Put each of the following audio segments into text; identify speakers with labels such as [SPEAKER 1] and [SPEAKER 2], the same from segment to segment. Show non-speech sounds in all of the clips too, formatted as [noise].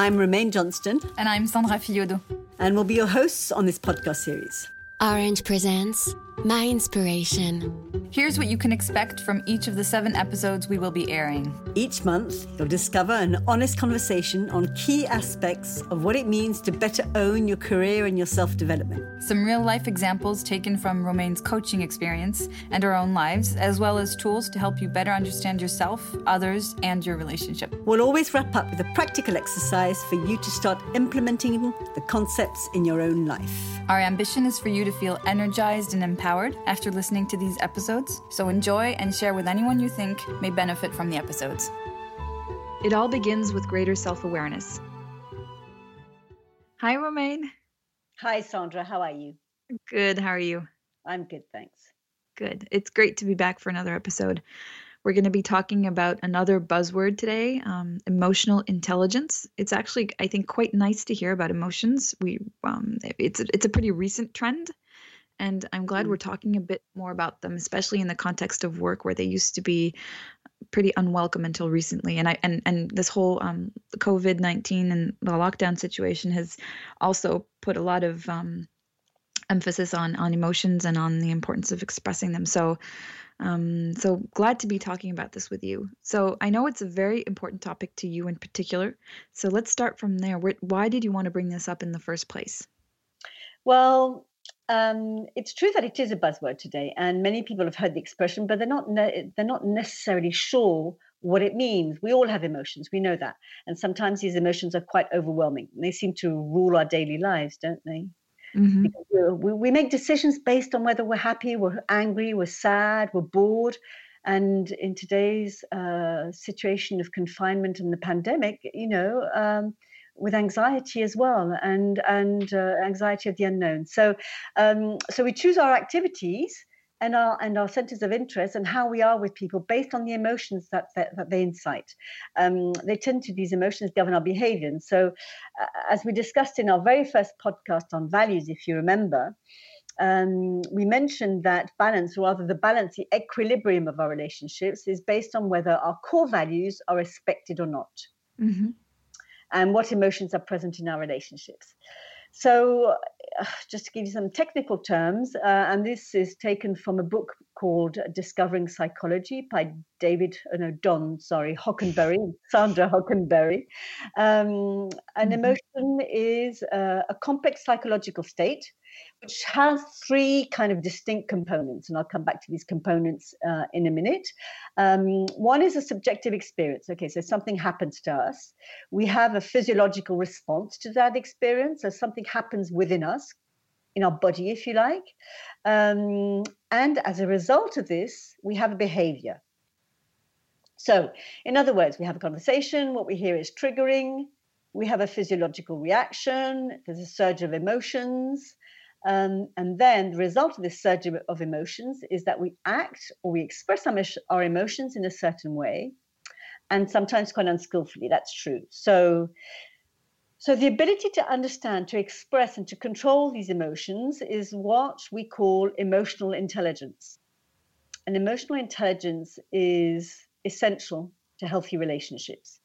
[SPEAKER 1] I'm Romaine Johnston.
[SPEAKER 2] And I'm Sandra Fiodo.
[SPEAKER 1] And we'll be your hosts on this podcast series.
[SPEAKER 3] Orange presents My Inspiration.
[SPEAKER 2] Here's what you can expect from each of the seven episodes we will be airing.
[SPEAKER 1] Each month, you'll discover an honest conversation on key aspects of what it means to better own your career and your self development.
[SPEAKER 2] Some real life examples taken from Romaine's coaching experience and our own lives, as well as tools to help you better understand yourself, others, and your relationship.
[SPEAKER 1] We'll always wrap up with a practical exercise for you to start implementing the concepts in your own life.
[SPEAKER 2] Our ambition is for you to feel energized and empowered after listening to these episodes, so enjoy and share with anyone you think may benefit from the episodes.
[SPEAKER 4] It all begins with greater self awareness. Hi, Romaine.
[SPEAKER 1] Hi, Sandra. How are you?
[SPEAKER 4] Good. How are you?
[SPEAKER 1] I'm good, thanks.
[SPEAKER 4] Good. It's great to be back for another episode. We're going to be talking about another buzzword today um, emotional intelligence. It's actually, I think, quite nice to hear about emotions. We, um, it's, it's a pretty recent trend and I'm glad we're mm. talking a bit more about them, especially in the context of work where they used to be pretty unwelcome until recently. And I and and this whole um, COVID nineteen and the lockdown situation has also put a lot of um, emphasis on on emotions and on the importance of expressing them. So. Um, so glad to be talking about this with you. So I know it's a very important topic to you in particular. So let's start from there. Why did you want to bring this up in the first place?
[SPEAKER 1] Well, um, it's true that it is a buzzword today, and many people have heard the expression, but they're not ne- they're not necessarily sure what it means. We all have emotions, we know that, and sometimes these emotions are quite overwhelming. They seem to rule our daily lives, don't they? Mm-hmm. We, we make decisions based on whether we're happy, we're angry, we're sad, we're bored. And in today's uh, situation of confinement and the pandemic, you know, um, with anxiety as well and and uh, anxiety of the unknown so um, so we choose our activities and our and our centers of interest and how we are with people based on the emotions that that, that they incite um, they tend to these emotions govern our behavior and so uh, as we discussed in our very first podcast on values if you remember um, we mentioned that balance, or rather the balance, the equilibrium of our relationships, is based on whether our core values are respected or not. Mm-hmm and what emotions are present in our relationships. So, uh, just to give you some technical terms, uh, and this is taken from a book called Discovering Psychology by David, uh, no, Don, sorry, Hockenbury, [laughs] Sandra Hockenbury. Um, an mm-hmm. emotion is uh, a complex psychological state which has three kind of distinct components, and I'll come back to these components uh, in a minute. Um, one is a subjective experience. Okay, so something happens to us. We have a physiological response to that experience, so something happens within us, in our body, if you like. Um, and as a result of this, we have a behavior. So, in other words, we have a conversation, what we hear is triggering, we have a physiological reaction, there's a surge of emotions, um, and then the result of this surge of emotions is that we act or we express our emotions in a certain way, and sometimes quite unskillfully. That's true. So, so the ability to understand, to express, and to control these emotions is what we call emotional intelligence. And emotional intelligence is essential to healthy relationships.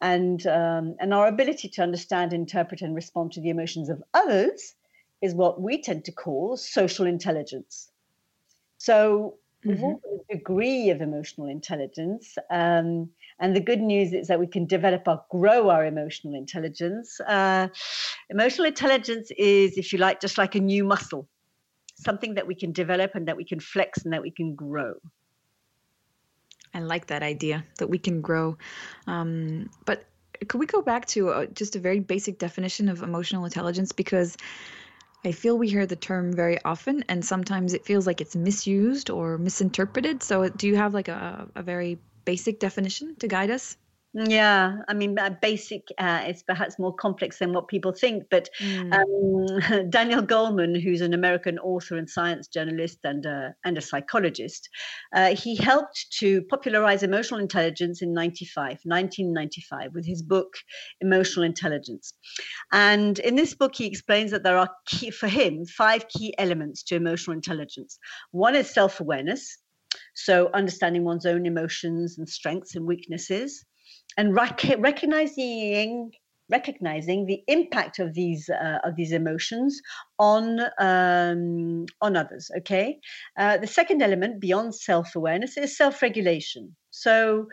[SPEAKER 1] And, um, and our ability to understand, interpret, and respond to the emotions of others is what we tend to call social intelligence. So we've all got a degree of emotional intelligence. Um, and the good news is that we can develop or grow our emotional intelligence. Uh, emotional intelligence is, if you like, just like a new muscle, something that we can develop and that we can flex and that we can grow.
[SPEAKER 4] I like that idea that we can grow. Um, but could we go back to uh, just a very basic definition of emotional intelligence? Because I feel we hear the term very often, and sometimes it feels like it's misused or misinterpreted. So, do you have like a, a very basic definition to guide us?
[SPEAKER 1] Yeah, I mean, basic uh, is perhaps more complex than what people think. But mm. um, [laughs] Daniel Goleman, who's an American author and science journalist and a, and a psychologist, uh, he helped to popularize emotional intelligence in 95, 1995 with his book, Emotional Intelligence. And in this book, he explains that there are, key, for him, five key elements to emotional intelligence. One is self awareness. So, understanding one's own emotions and strengths and weaknesses and rec- recognizing recognizing the impact of these uh, of these emotions on um, on others. Okay, uh, the second element beyond self awareness is self regulation. So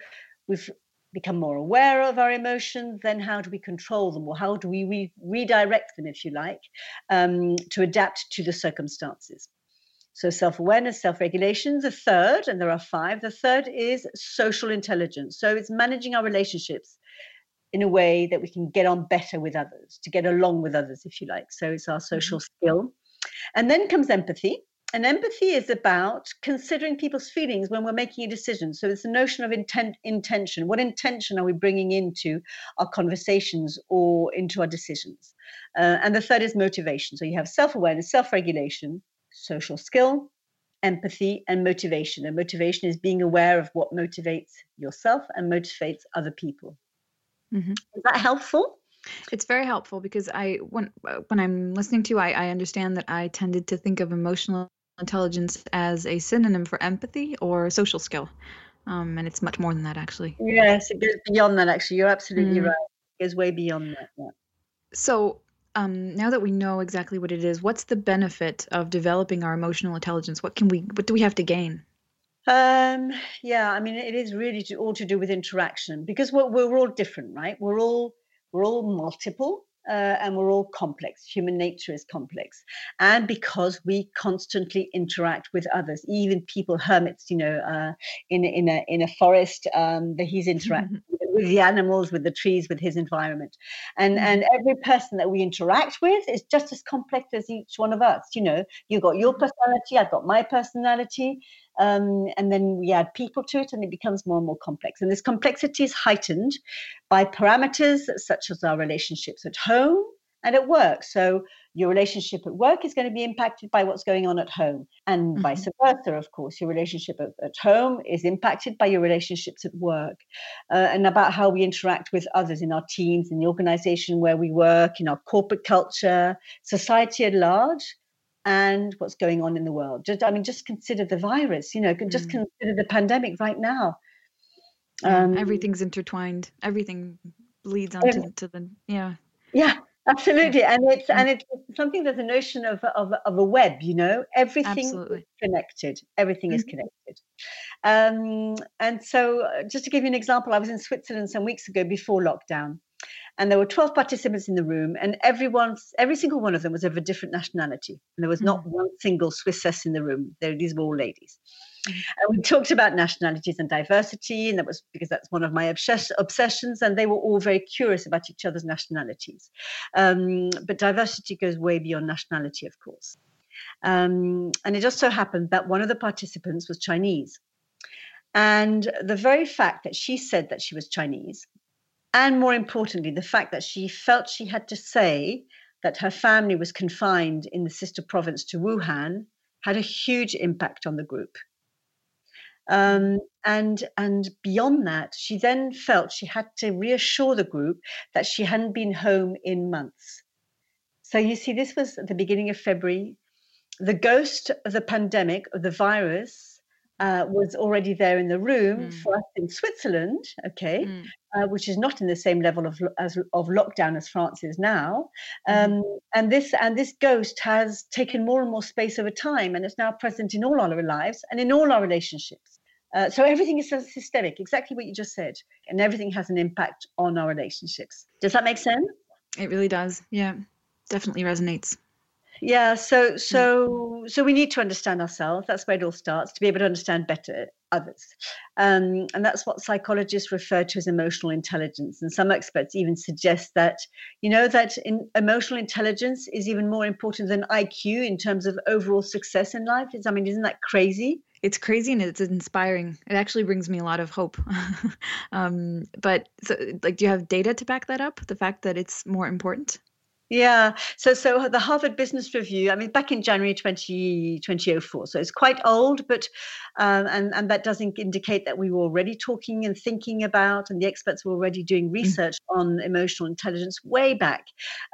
[SPEAKER 1] we've become more aware of our emotions. Then how do we control them, or how do we re- redirect them, if you like, um, to adapt to the circumstances? So, self awareness, self regulation. The third, and there are five, the third is social intelligence. So, it's managing our relationships in a way that we can get on better with others, to get along with others, if you like. So it's our social mm-hmm. skill. And then comes empathy. And empathy is about considering people's feelings when we're making a decision. So it's the notion of intent, intention. What intention are we bringing into our conversations or into our decisions? Uh, and the third is motivation. So you have self awareness, self regulation, social skill, empathy, and motivation. And motivation is being aware of what motivates yourself and motivates other people. Mm-hmm. Is that helpful?
[SPEAKER 4] It's very helpful because I when uh, when I'm listening to you, I, I understand that I tended to think of emotional intelligence as a synonym for empathy or social skill, um, and it's much more than that actually.
[SPEAKER 1] Yes, it goes beyond that. Actually, you're absolutely mm. right. It goes way beyond that. Yeah.
[SPEAKER 4] So um, now that we know exactly what it is, what's the benefit of developing our emotional intelligence? What can we? What do we have to gain?
[SPEAKER 1] Um, yeah, I mean, it is really to, all to do with interaction because we're, we're all different, right? We're all we're all multiple. Uh, and we're all complex. Human nature is complex. And because we constantly interact with others, even people, hermits, you know, uh, in, in, a, in a forest, um, that he's interacting with the animals, with the trees, with his environment. And, mm-hmm. and every person that we interact with is just as complex as each one of us. You know, you've got your mm-hmm. personality, I've got my personality. Um, and then we add people to it, and it becomes more and more complex. And this complexity is heightened by parameters such as our relationships at home and at work. So your relationship at work is going to be impacted by what's going on at home, and mm-hmm. vice versa. Of course, your relationship at, at, home is impacted by your relationships at work, uh, and about how we interact with others in our teams, in the organization where we work, in our corporate culture, society at large and what's going on in the world. Just, I mean, just consider the virus. You know, just mm. consider the pandemic right now.
[SPEAKER 4] Um, Everything's intertwined. Everything leads on to, to the yeah.
[SPEAKER 1] Yeah, absolutely, and it's and it's something. There's a notion of of, of a web. You know, everything absolutely. is connected. Everything mm-hmm. is connected. Um, and so, uh, just to give you an example, I was in Switzerland some weeks ago before lockdown, and there were 12 participants in the room and everyone every single one of them was of a different nationality. And there was not mm. one single swissess in the room. There, these were all ladies. Mm. and we talked about nationalities and diversity and that was because that's one of my obsess- obsessions and they were all very curious about each other's nationalities. Um, but diversity goes way beyond nationality of course. Um, and it just so happened that one of the participants was chinese. And the very fact that she said that she was Chinese and more importantly, the fact that she felt she had to say that her family was confined in the sister province to Wuhan had a huge impact on the group. Um, and and beyond that, she then felt she had to reassure the group that she hadn't been home in months. So you see, this was at the beginning of February. The ghost of the pandemic, of the virus, uh, was already there in the room mm. for us in Switzerland, okay, mm. uh, which is not in the same level of as, of lockdown as France is now. Um, mm. And this and this ghost has taken more and more space over time, and it's now present in all our lives and in all our relationships. Uh, so everything is systemic, exactly what you just said, and everything has an impact on our relationships. Does that make sense?
[SPEAKER 4] It really does. Yeah, definitely resonates
[SPEAKER 1] yeah so mm. so so we need to understand ourselves that's where it all starts to be able to understand better others um, and that's what psychologists refer to as emotional intelligence and some experts even suggest that you know that in, emotional intelligence is even more important than iq in terms of overall success in life i mean isn't that crazy
[SPEAKER 4] it's crazy and it's inspiring. It actually brings me a lot of hope. [laughs] um, but so, like, do you have data to back that up? The fact that it's more important?
[SPEAKER 1] Yeah. So so the Harvard Business Review, I mean, back in January 20, 2004. So it's quite old, but um, and, and that doesn't indicate that we were already talking and thinking about, and the experts were already doing mm. research mm. on emotional intelligence way back.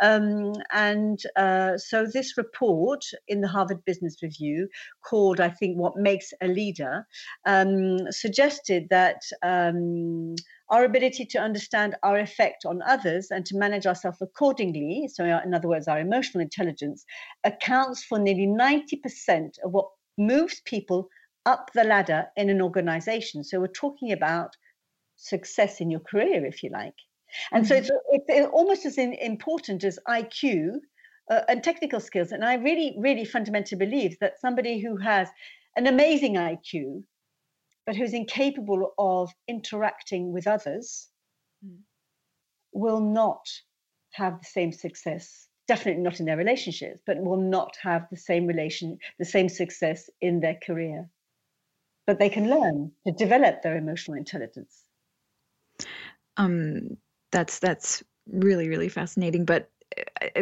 [SPEAKER 1] Um, and uh, so this report in the Harvard Business Review, called I think "What Makes a Leader," um, suggested that um, our ability to understand our effect on others and to manage ourselves accordingly, so in other words, our emotional intelligence, accounts for nearly 90% of what moves people up the ladder in an organization. So we're talking about success in your career, if you like. And mm-hmm. so it's, it's, almost as important as IQ uh, and technical skills. And I really, really fundamentally believe that somebody who has an amazing IQ, but who's incapable of interacting with others, mm. will not have the same success. Definitely not in their relationships, but will not have the same relation, the same success in their career. But they can learn to develop their emotional intelligence.
[SPEAKER 4] Um, that's that's really really fascinating. But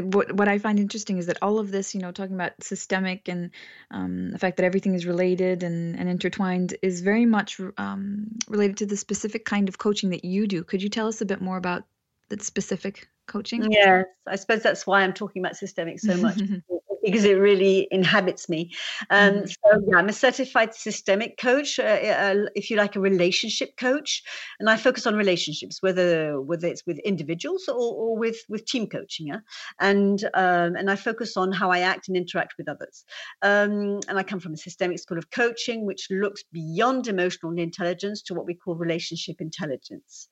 [SPEAKER 4] what what I find interesting is that all of this, you know, talking about systemic and um, the fact that everything is related and, and intertwined, is very much um, related to the specific kind of coaching that you do. Could you tell us a bit more about that specific coaching?
[SPEAKER 1] Yes, I suppose that's why I'm talking about systemic so much. [laughs] because it really inhabits me. Um, mm-hmm. So yeah, I'm a certified systemic coach, uh, uh, if you like, a relationship coach, and I focus on relationships, whether whether it's with individuals or, or with with team coaching. Yeah, and um, and I focus on how I act and interact with others. Um, and I come from a systemic school of coaching, which looks beyond emotional intelligence to what we call relationship intelligence.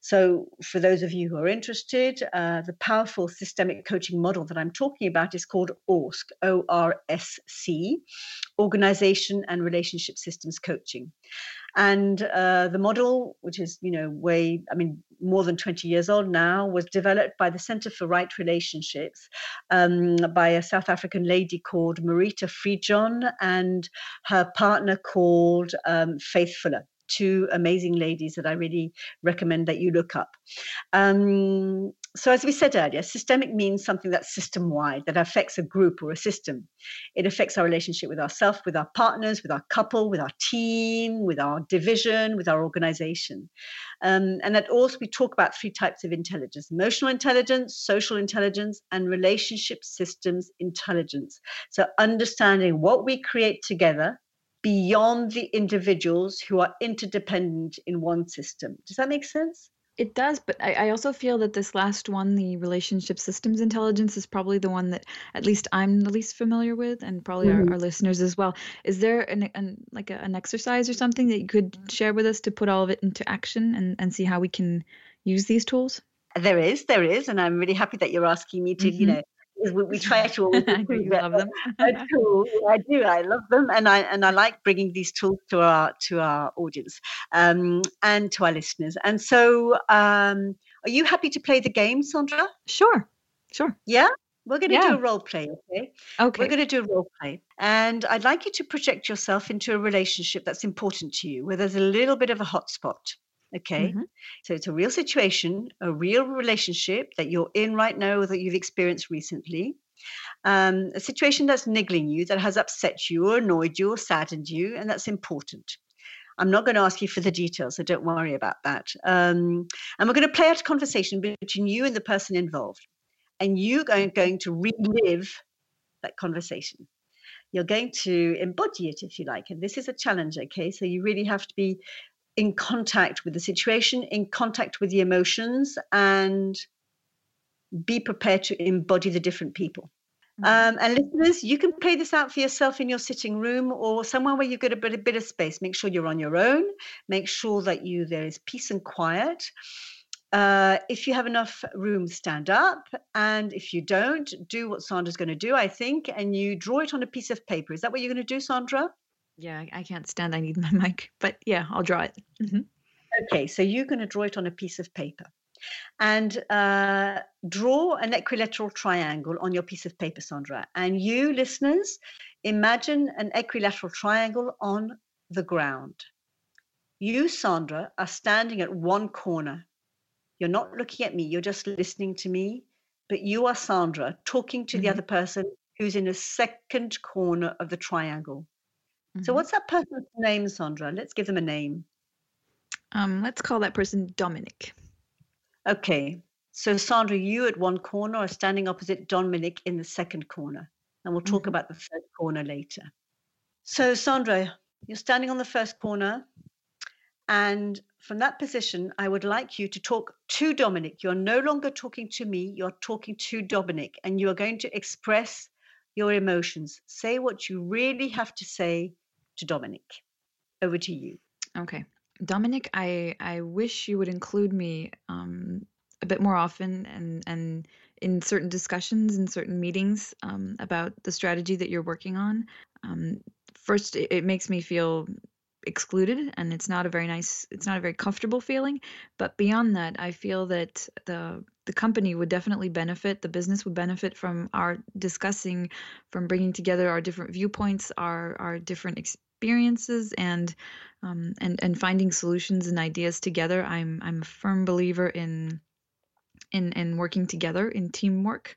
[SPEAKER 1] So for those of you who are interested, uh, the powerful systemic coaching model that I'm talking about is called ORSC ORSC, O R S C, Organization and Relationship Systems Coaching. And uh, the model, which is, you know, way, I mean, more than 20 years old now, was developed by the Center for Right Relationships um, by a South African lady called Marita Fridjhon and her partner called um, Faith Fuller two amazing ladies that I really recommend that you look up. Um, so, as we said earlier, systemic means something that's system wide, that affects a group or a system. It affects our relationship with ourselves, with our partners, with our couple, with our team, with our division, with our organization. Um, and at also, we talk about three types of intelligence emotional intelligence, social intelligence, and relationship systems intelligence. So, understanding what we create together beyond the individuals who are interdependent in one system. Does that make sense?
[SPEAKER 4] It does, but I, I also feel that this last one, the relationship systems intelligence, is probably the one that at least I'm the least familiar with, and probably mm-hmm. our, our, listeners as well. Is there an, an like a, an exercise or something that you could share with us to put all of it into action and, and see how we can use these tools?
[SPEAKER 1] There is, there is, and I'm really happy that you're asking me to, mm-hmm. you know, we, we try to [laughs] always
[SPEAKER 4] love them. [laughs]
[SPEAKER 1] I do. I love them, and I and I like bringing these tools to our to our audience um, and to our listeners. And so, um, are you happy to play the game, Sandra?
[SPEAKER 4] Sure, sure.
[SPEAKER 1] Yeah. We're going to yeah. do a role play, okay?
[SPEAKER 4] Okay.
[SPEAKER 1] We're going to do a role play. And I'd like you to project yourself into a relationship that's important to you, where there's a little bit of a hotspot. Okay. Mm-hmm. So it's a real situation, a real relationship that you're in right now or that you've experienced recently. Um, a situation that's niggling you, that has upset you or annoyed you or saddened you, and that's important. I'm not going to ask you for the details, so don't worry about that. Um, and we're going to play out a conversation between you and the person involved. And you are going to relive that conversation. You're going to embody it, if you like. And this is a challenge, okay? So you really have to be in contact with the situation, in contact with the emotions, and be prepared to embody the different people. Mm-hmm. Um, and listeners, you can play this out for yourself in your sitting room or somewhere where you've got a bit, a bit of space. Make sure you're on your own. Make sure that you there is peace and quiet. Uh, if you have enough room, stand up. And if you don't, do what Sandra's going to do, I think, and you draw it on a piece of paper. Is that what you're going to do, Sandra?
[SPEAKER 4] Yeah, I can't stand. I need [laughs] my mic, but yeah, I'll draw it. Mm-hmm.
[SPEAKER 1] Okay, so you're going to draw it on a piece of paper and uh, draw an equilateral triangle on your piece of paper, Sandra. And you, listeners, imagine an equilateral triangle on the ground. You, Sandra, are standing at one corner. You're not looking at me, you're just listening to me. But you are Sandra talking to mm-hmm. the other person who's in a second corner of the triangle. So mm-hmm. what's that person's name, Sandra? Let's give them a name.
[SPEAKER 4] Um, let's call that person Dominic.
[SPEAKER 1] Okay. So Sandra, you at one corner are standing opposite Dominic in the second corner. And we'll talk mm-hmm. about the third corner later. So Sandra, you're standing on the first corner And from that position, I would like you to talk to Dominic. You're no longer talking to me, you're talking to Dominic, and you are going to express your emotions. Say what you really have to say to Dominic. Over to you.
[SPEAKER 4] Okay. Dominic, I, I wish you would include me um, a bit more often and, and in certain discussions in certain meetings um, about the strategy that you're working on. Um, first, it, it makes me feel excluded and it's not a very nice it's not a very comfortable feeling but beyond that i feel that the the company would definitely benefit the business would benefit from our discussing from bringing together our different viewpoints our our different experiences and um, and and finding solutions and ideas together i'm i'm a firm believer in in in working together in teamwork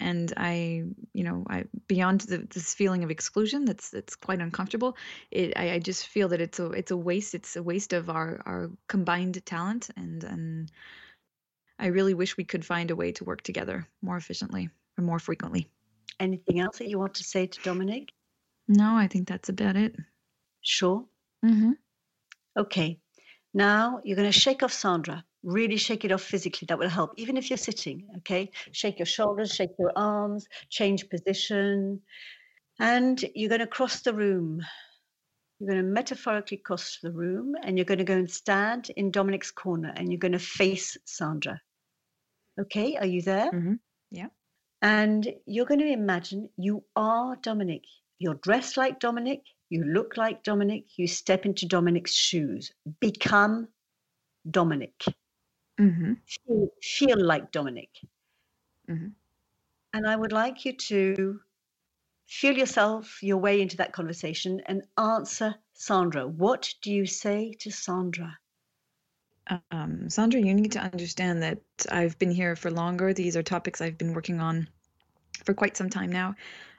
[SPEAKER 4] and I, you know, I beyond the, this feeling of exclusion that's that's quite uncomfortable. It, I, I just feel that it's a it's a waste. It's a waste of our our combined talent, and and I really wish we could find a way to work together more efficiently or more frequently.
[SPEAKER 1] Anything else that you want to say to Dominic?
[SPEAKER 4] No, I think that's about it.
[SPEAKER 1] Sure.
[SPEAKER 4] Mm-hmm.
[SPEAKER 1] Okay. Now you're going to shake off Sandra. Really shake it off physically. That will help. Even if you're sitting okay? Shake your shoulders shake your arms change position. And you're going to cross the room. You're going to metaphorically cross the room and you're going to go and stand in dominic's corner and you're going to face sandra. Okay? Are you there?
[SPEAKER 4] Mm-hmm. yeah.
[SPEAKER 1] And you're going to imagine you are dominic. You're dressed like dominic you look like dominic you step into dominic's shoes become dominic
[SPEAKER 4] Mm-hmm.
[SPEAKER 1] Feel, feel like Dominic.
[SPEAKER 4] Mm-hmm.
[SPEAKER 1] And I would like you to feel yourself your way into that conversation and answer Sandra. What do you say to Sandra?
[SPEAKER 4] Um, Sandra, you need to understand that I've been here for longer. These are topics I've been working on for quite some time now.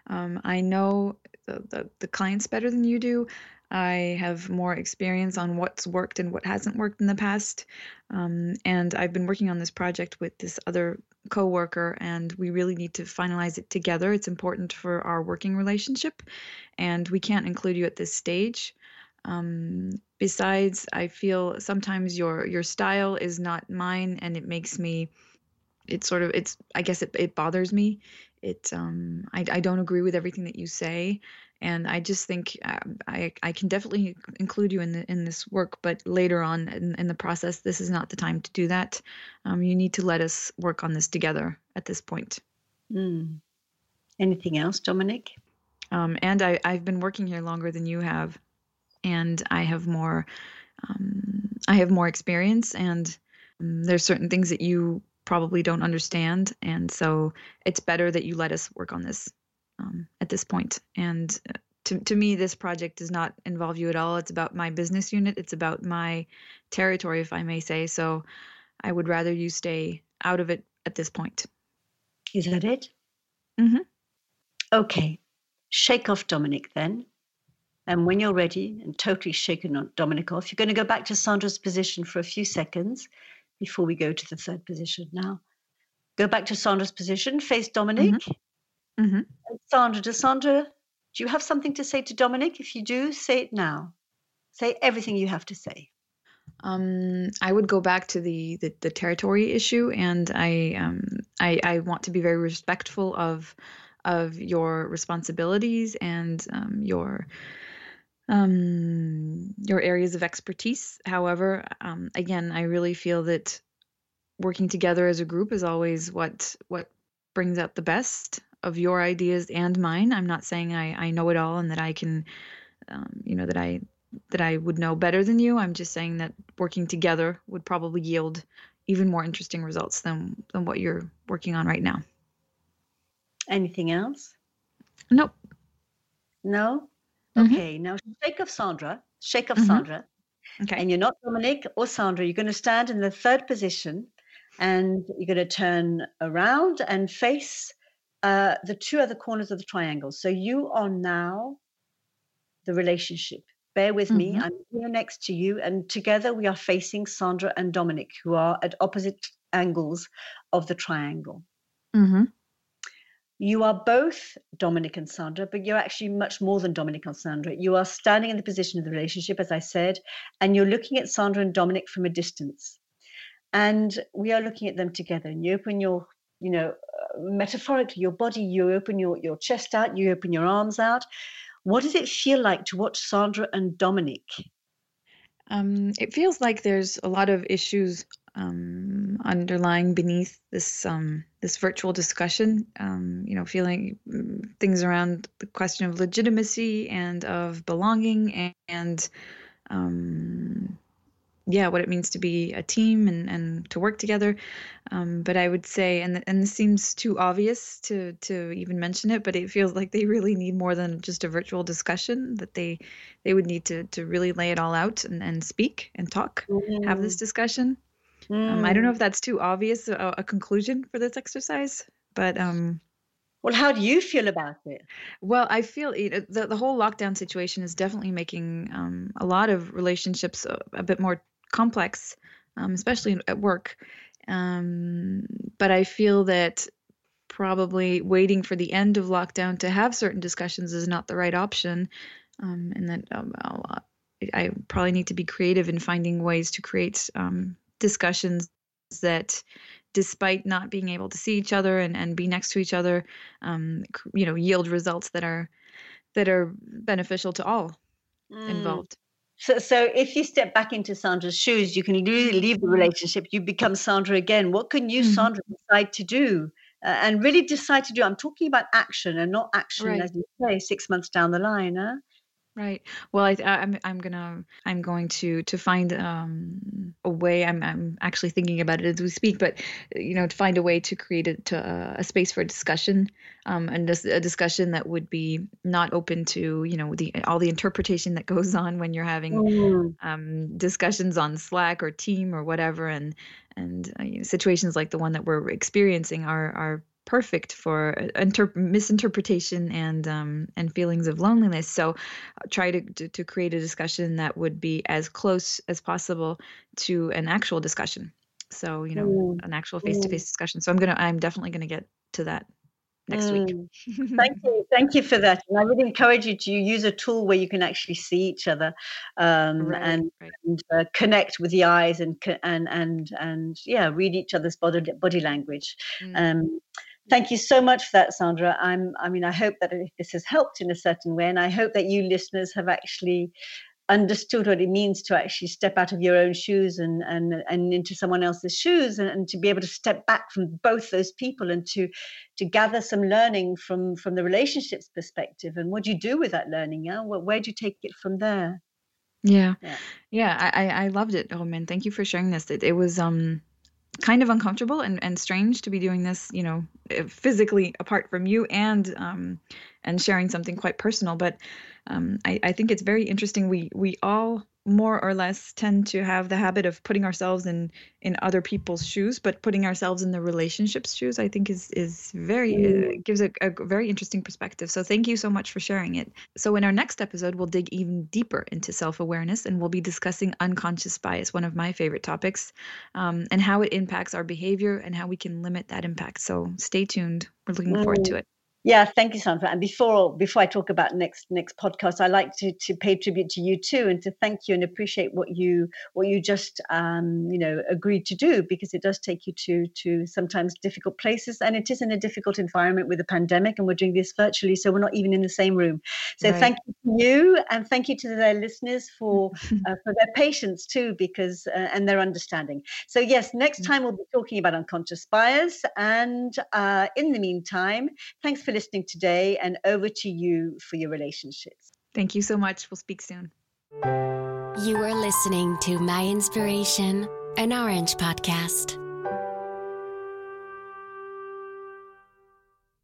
[SPEAKER 4] Um, I know the, the, the clients better than you do. I have more experience on what's worked and what hasn't worked in the past. Um, and I've been working on this project with this other coworker, and we really need to finalize it together. It's important for our working relationship, and we can't include you at this stage. Um, besides, I feel sometimes your your style is not mine, and it makes me. It sort of it's. I guess it it bothers me. It um. I I don't agree with everything that you say, and I just think um, I I can definitely include you in the in this work, but later on in, in the process, this is not the time to do that. Um, you need to let us work on this together at this point.
[SPEAKER 1] Mm. Anything else, Dominic?
[SPEAKER 4] Um, and I I've been working here longer than you have, and I have more um, I have more experience, and um, there's certain things that you probably don't understand, and so it's better that you let us work on this um, at this point. And uh, to, to me, this project does not involve you at all. It's about my business unit, it's about my territory, if I may say. So I would rather you stay out of it at this point.
[SPEAKER 1] Is that it?
[SPEAKER 4] Mm-hmm.
[SPEAKER 1] Okay. Shake off Dominic then. And when you're ready and totally shaken Dominic off, you're going to go back to Sandra's position for a few seconds before we go to the third position now. Go back to Sandra's position, face Dominic.
[SPEAKER 4] Mm-hmm. Mm-hmm.
[SPEAKER 1] Sandra, does Sandra, do you have something to say to Dominic? If you do, say it now. Say everything you have to say.
[SPEAKER 4] Um, I would go back to the, the, the territory issue, and I, um, I I want to be very respectful of of your responsibilities and um, your um, your areas of expertise. However, um, again, I really feel that working together as a group is always what what brings out the best of your ideas and mine. I'm not saying I, I know it all and that I can, um, you know, that I that I would know better than you. I'm just saying that working together would probably yield even more interesting results than than what you're working on right now.
[SPEAKER 1] Anything else?
[SPEAKER 4] Nope.
[SPEAKER 1] No.
[SPEAKER 4] Mm-hmm.
[SPEAKER 1] Okay. Now shake of Sandra. Shake off
[SPEAKER 4] Mhm.
[SPEAKER 1] Sandra.
[SPEAKER 4] Okay.
[SPEAKER 1] And you're not Dominic or Sandra. You're going to stand in the third position, and you're going to turn around and face uh, the two other corners of the triangle. So you are now the relationship. Bear with me.
[SPEAKER 4] Mhm.
[SPEAKER 1] I'm here next to you, and together we are facing Sandra and Dominic, who are at opposite angles of the triangle.
[SPEAKER 4] mm-hmm.
[SPEAKER 1] You are both Dominic and Sandra, but you're actually much more than Dominic and Sandra. You are standing in the position of the relationship, as I said, and you're looking at Sandra and Dominic from a distance. And we are looking at them together. And you open your, you know, uh, metaphorically, your body, you open your, your chest out, you open your arms out. What does it feel like to watch Sandra and Dominic?
[SPEAKER 4] Um, it feels like there's a lot of issues um, underlying beneath this um, this virtual discussion. Um, you know, feeling mm, things around the question of legitimacy and of belonging and, and um, yeah, what it means to be a team and, and to work together. Um, but I would say, and and this seems too obvious to to even mention it, but it feels like they really need more than just a virtual discussion. That they they would need to to really lay it all out and, and speak and talk, have this discussion. Mm. Um, I don't know mm. if that's too obvious a, a conclusion for this exercise, but um,
[SPEAKER 1] well, how do you feel about it?
[SPEAKER 4] Well, I feel it, the the whole lockdown situation is definitely making um, a lot of relationships a, a bit more complex, um, especially at work. Um, but I feel that probably waiting for the end of lockdown to have certain discussions is not the right option, um, and that um, I probably need to be creative in finding ways to create um, discussions that despite not being able to see each other and, and be next to each other um, you know yield results that are that are beneficial to all mm. involved
[SPEAKER 1] so, so if you step back into Sandra's shoes, you can leave, leave the relationship. You become Sandra again. What can you, mm-hmm. Sandra, decide to do? Uh, and really decide to do. I'm talking about action and not action, right. as you say, six months down the line. Huh?
[SPEAKER 4] Right. Well, I, I'm I'm gonna I'm going to to find um, a way. I'm I'm actually thinking about it as we speak, but you know, to find a way to create a, to, uh, a space for discussion, um, and just a discussion that would be not open to you know the all the interpretation that [laughs] goes on when you're having mm. um, discussions on Slack or Team or whatever, and and uh, you know, situations like the one that we're experiencing are are perfect for uh, inter- misinterpretation and um, and feelings of loneliness. So, uh, try to, to, to create a discussion that would be as close as possible to an actual discussion. So, you know, mm. an actual face to face discussion. So, I'm gonna I'm definitely gonna get to that next mm.
[SPEAKER 1] week. thank you, thank you for that. And I would encourage you to use a tool where you can actually see each other um, right, and, right. and uh, connect with the eyes and and and and yeah, read each other's body body language. Mm. Um, Thank you so much for that, Sandra. I'm, I mean, I hope that this has helped in a certain way, and I hope that you listeners have actually understood what it means to actually step out of your own shoes and and and into someone else's shoes and, and to be able to step back from both those people and to to gather some learning from from the relationships perspective. And what do you do with that learning yeah? Where, where do you take it from there?
[SPEAKER 4] Yeah. Yeah, yeah I, I loved it oh man thank you for sharing this. It, it was um kind of uncomfortable and, and strange to be doing this, you know, physically apart from you and um, and sharing something quite personal. But um, I, I think it's very interesting. We we all more or less tend to have the habit of putting ourselves in in other people's shoes but putting ourselves in the relationships shoes i think is is very uh, mm. gives a, a very interesting perspective so thank you so much for sharing it so in our next episode we'll dig even deeper into self-awareness and we'll be discussing unconscious bias one of my favorite topics um, and how it impacts our behavior and how we can limit that impact so stay tuned we're looking mm. forward to it
[SPEAKER 1] yeah, thank you, Sandra. And before before I talk about next next podcast, I like to to pay tribute to you too, and to thank you and appreciate what you what you just um, you know agreed to do because it does take you to to sometimes difficult places, and it is in a difficult environment with a pandemic, and we're doing this virtually, so we're not even in the same room. So right. thank you to you, and thank you to their listeners for [laughs] uh, for their patience too, because uh, and their understanding. So yes, next mm. time we'll be talking about unconscious bias, and uh, in the meantime, thanks for listening today, and over to you for your relationships.
[SPEAKER 4] Thank you so much. We'll speak soon.
[SPEAKER 3] You are listening to My Inspiration, an Orange podcast.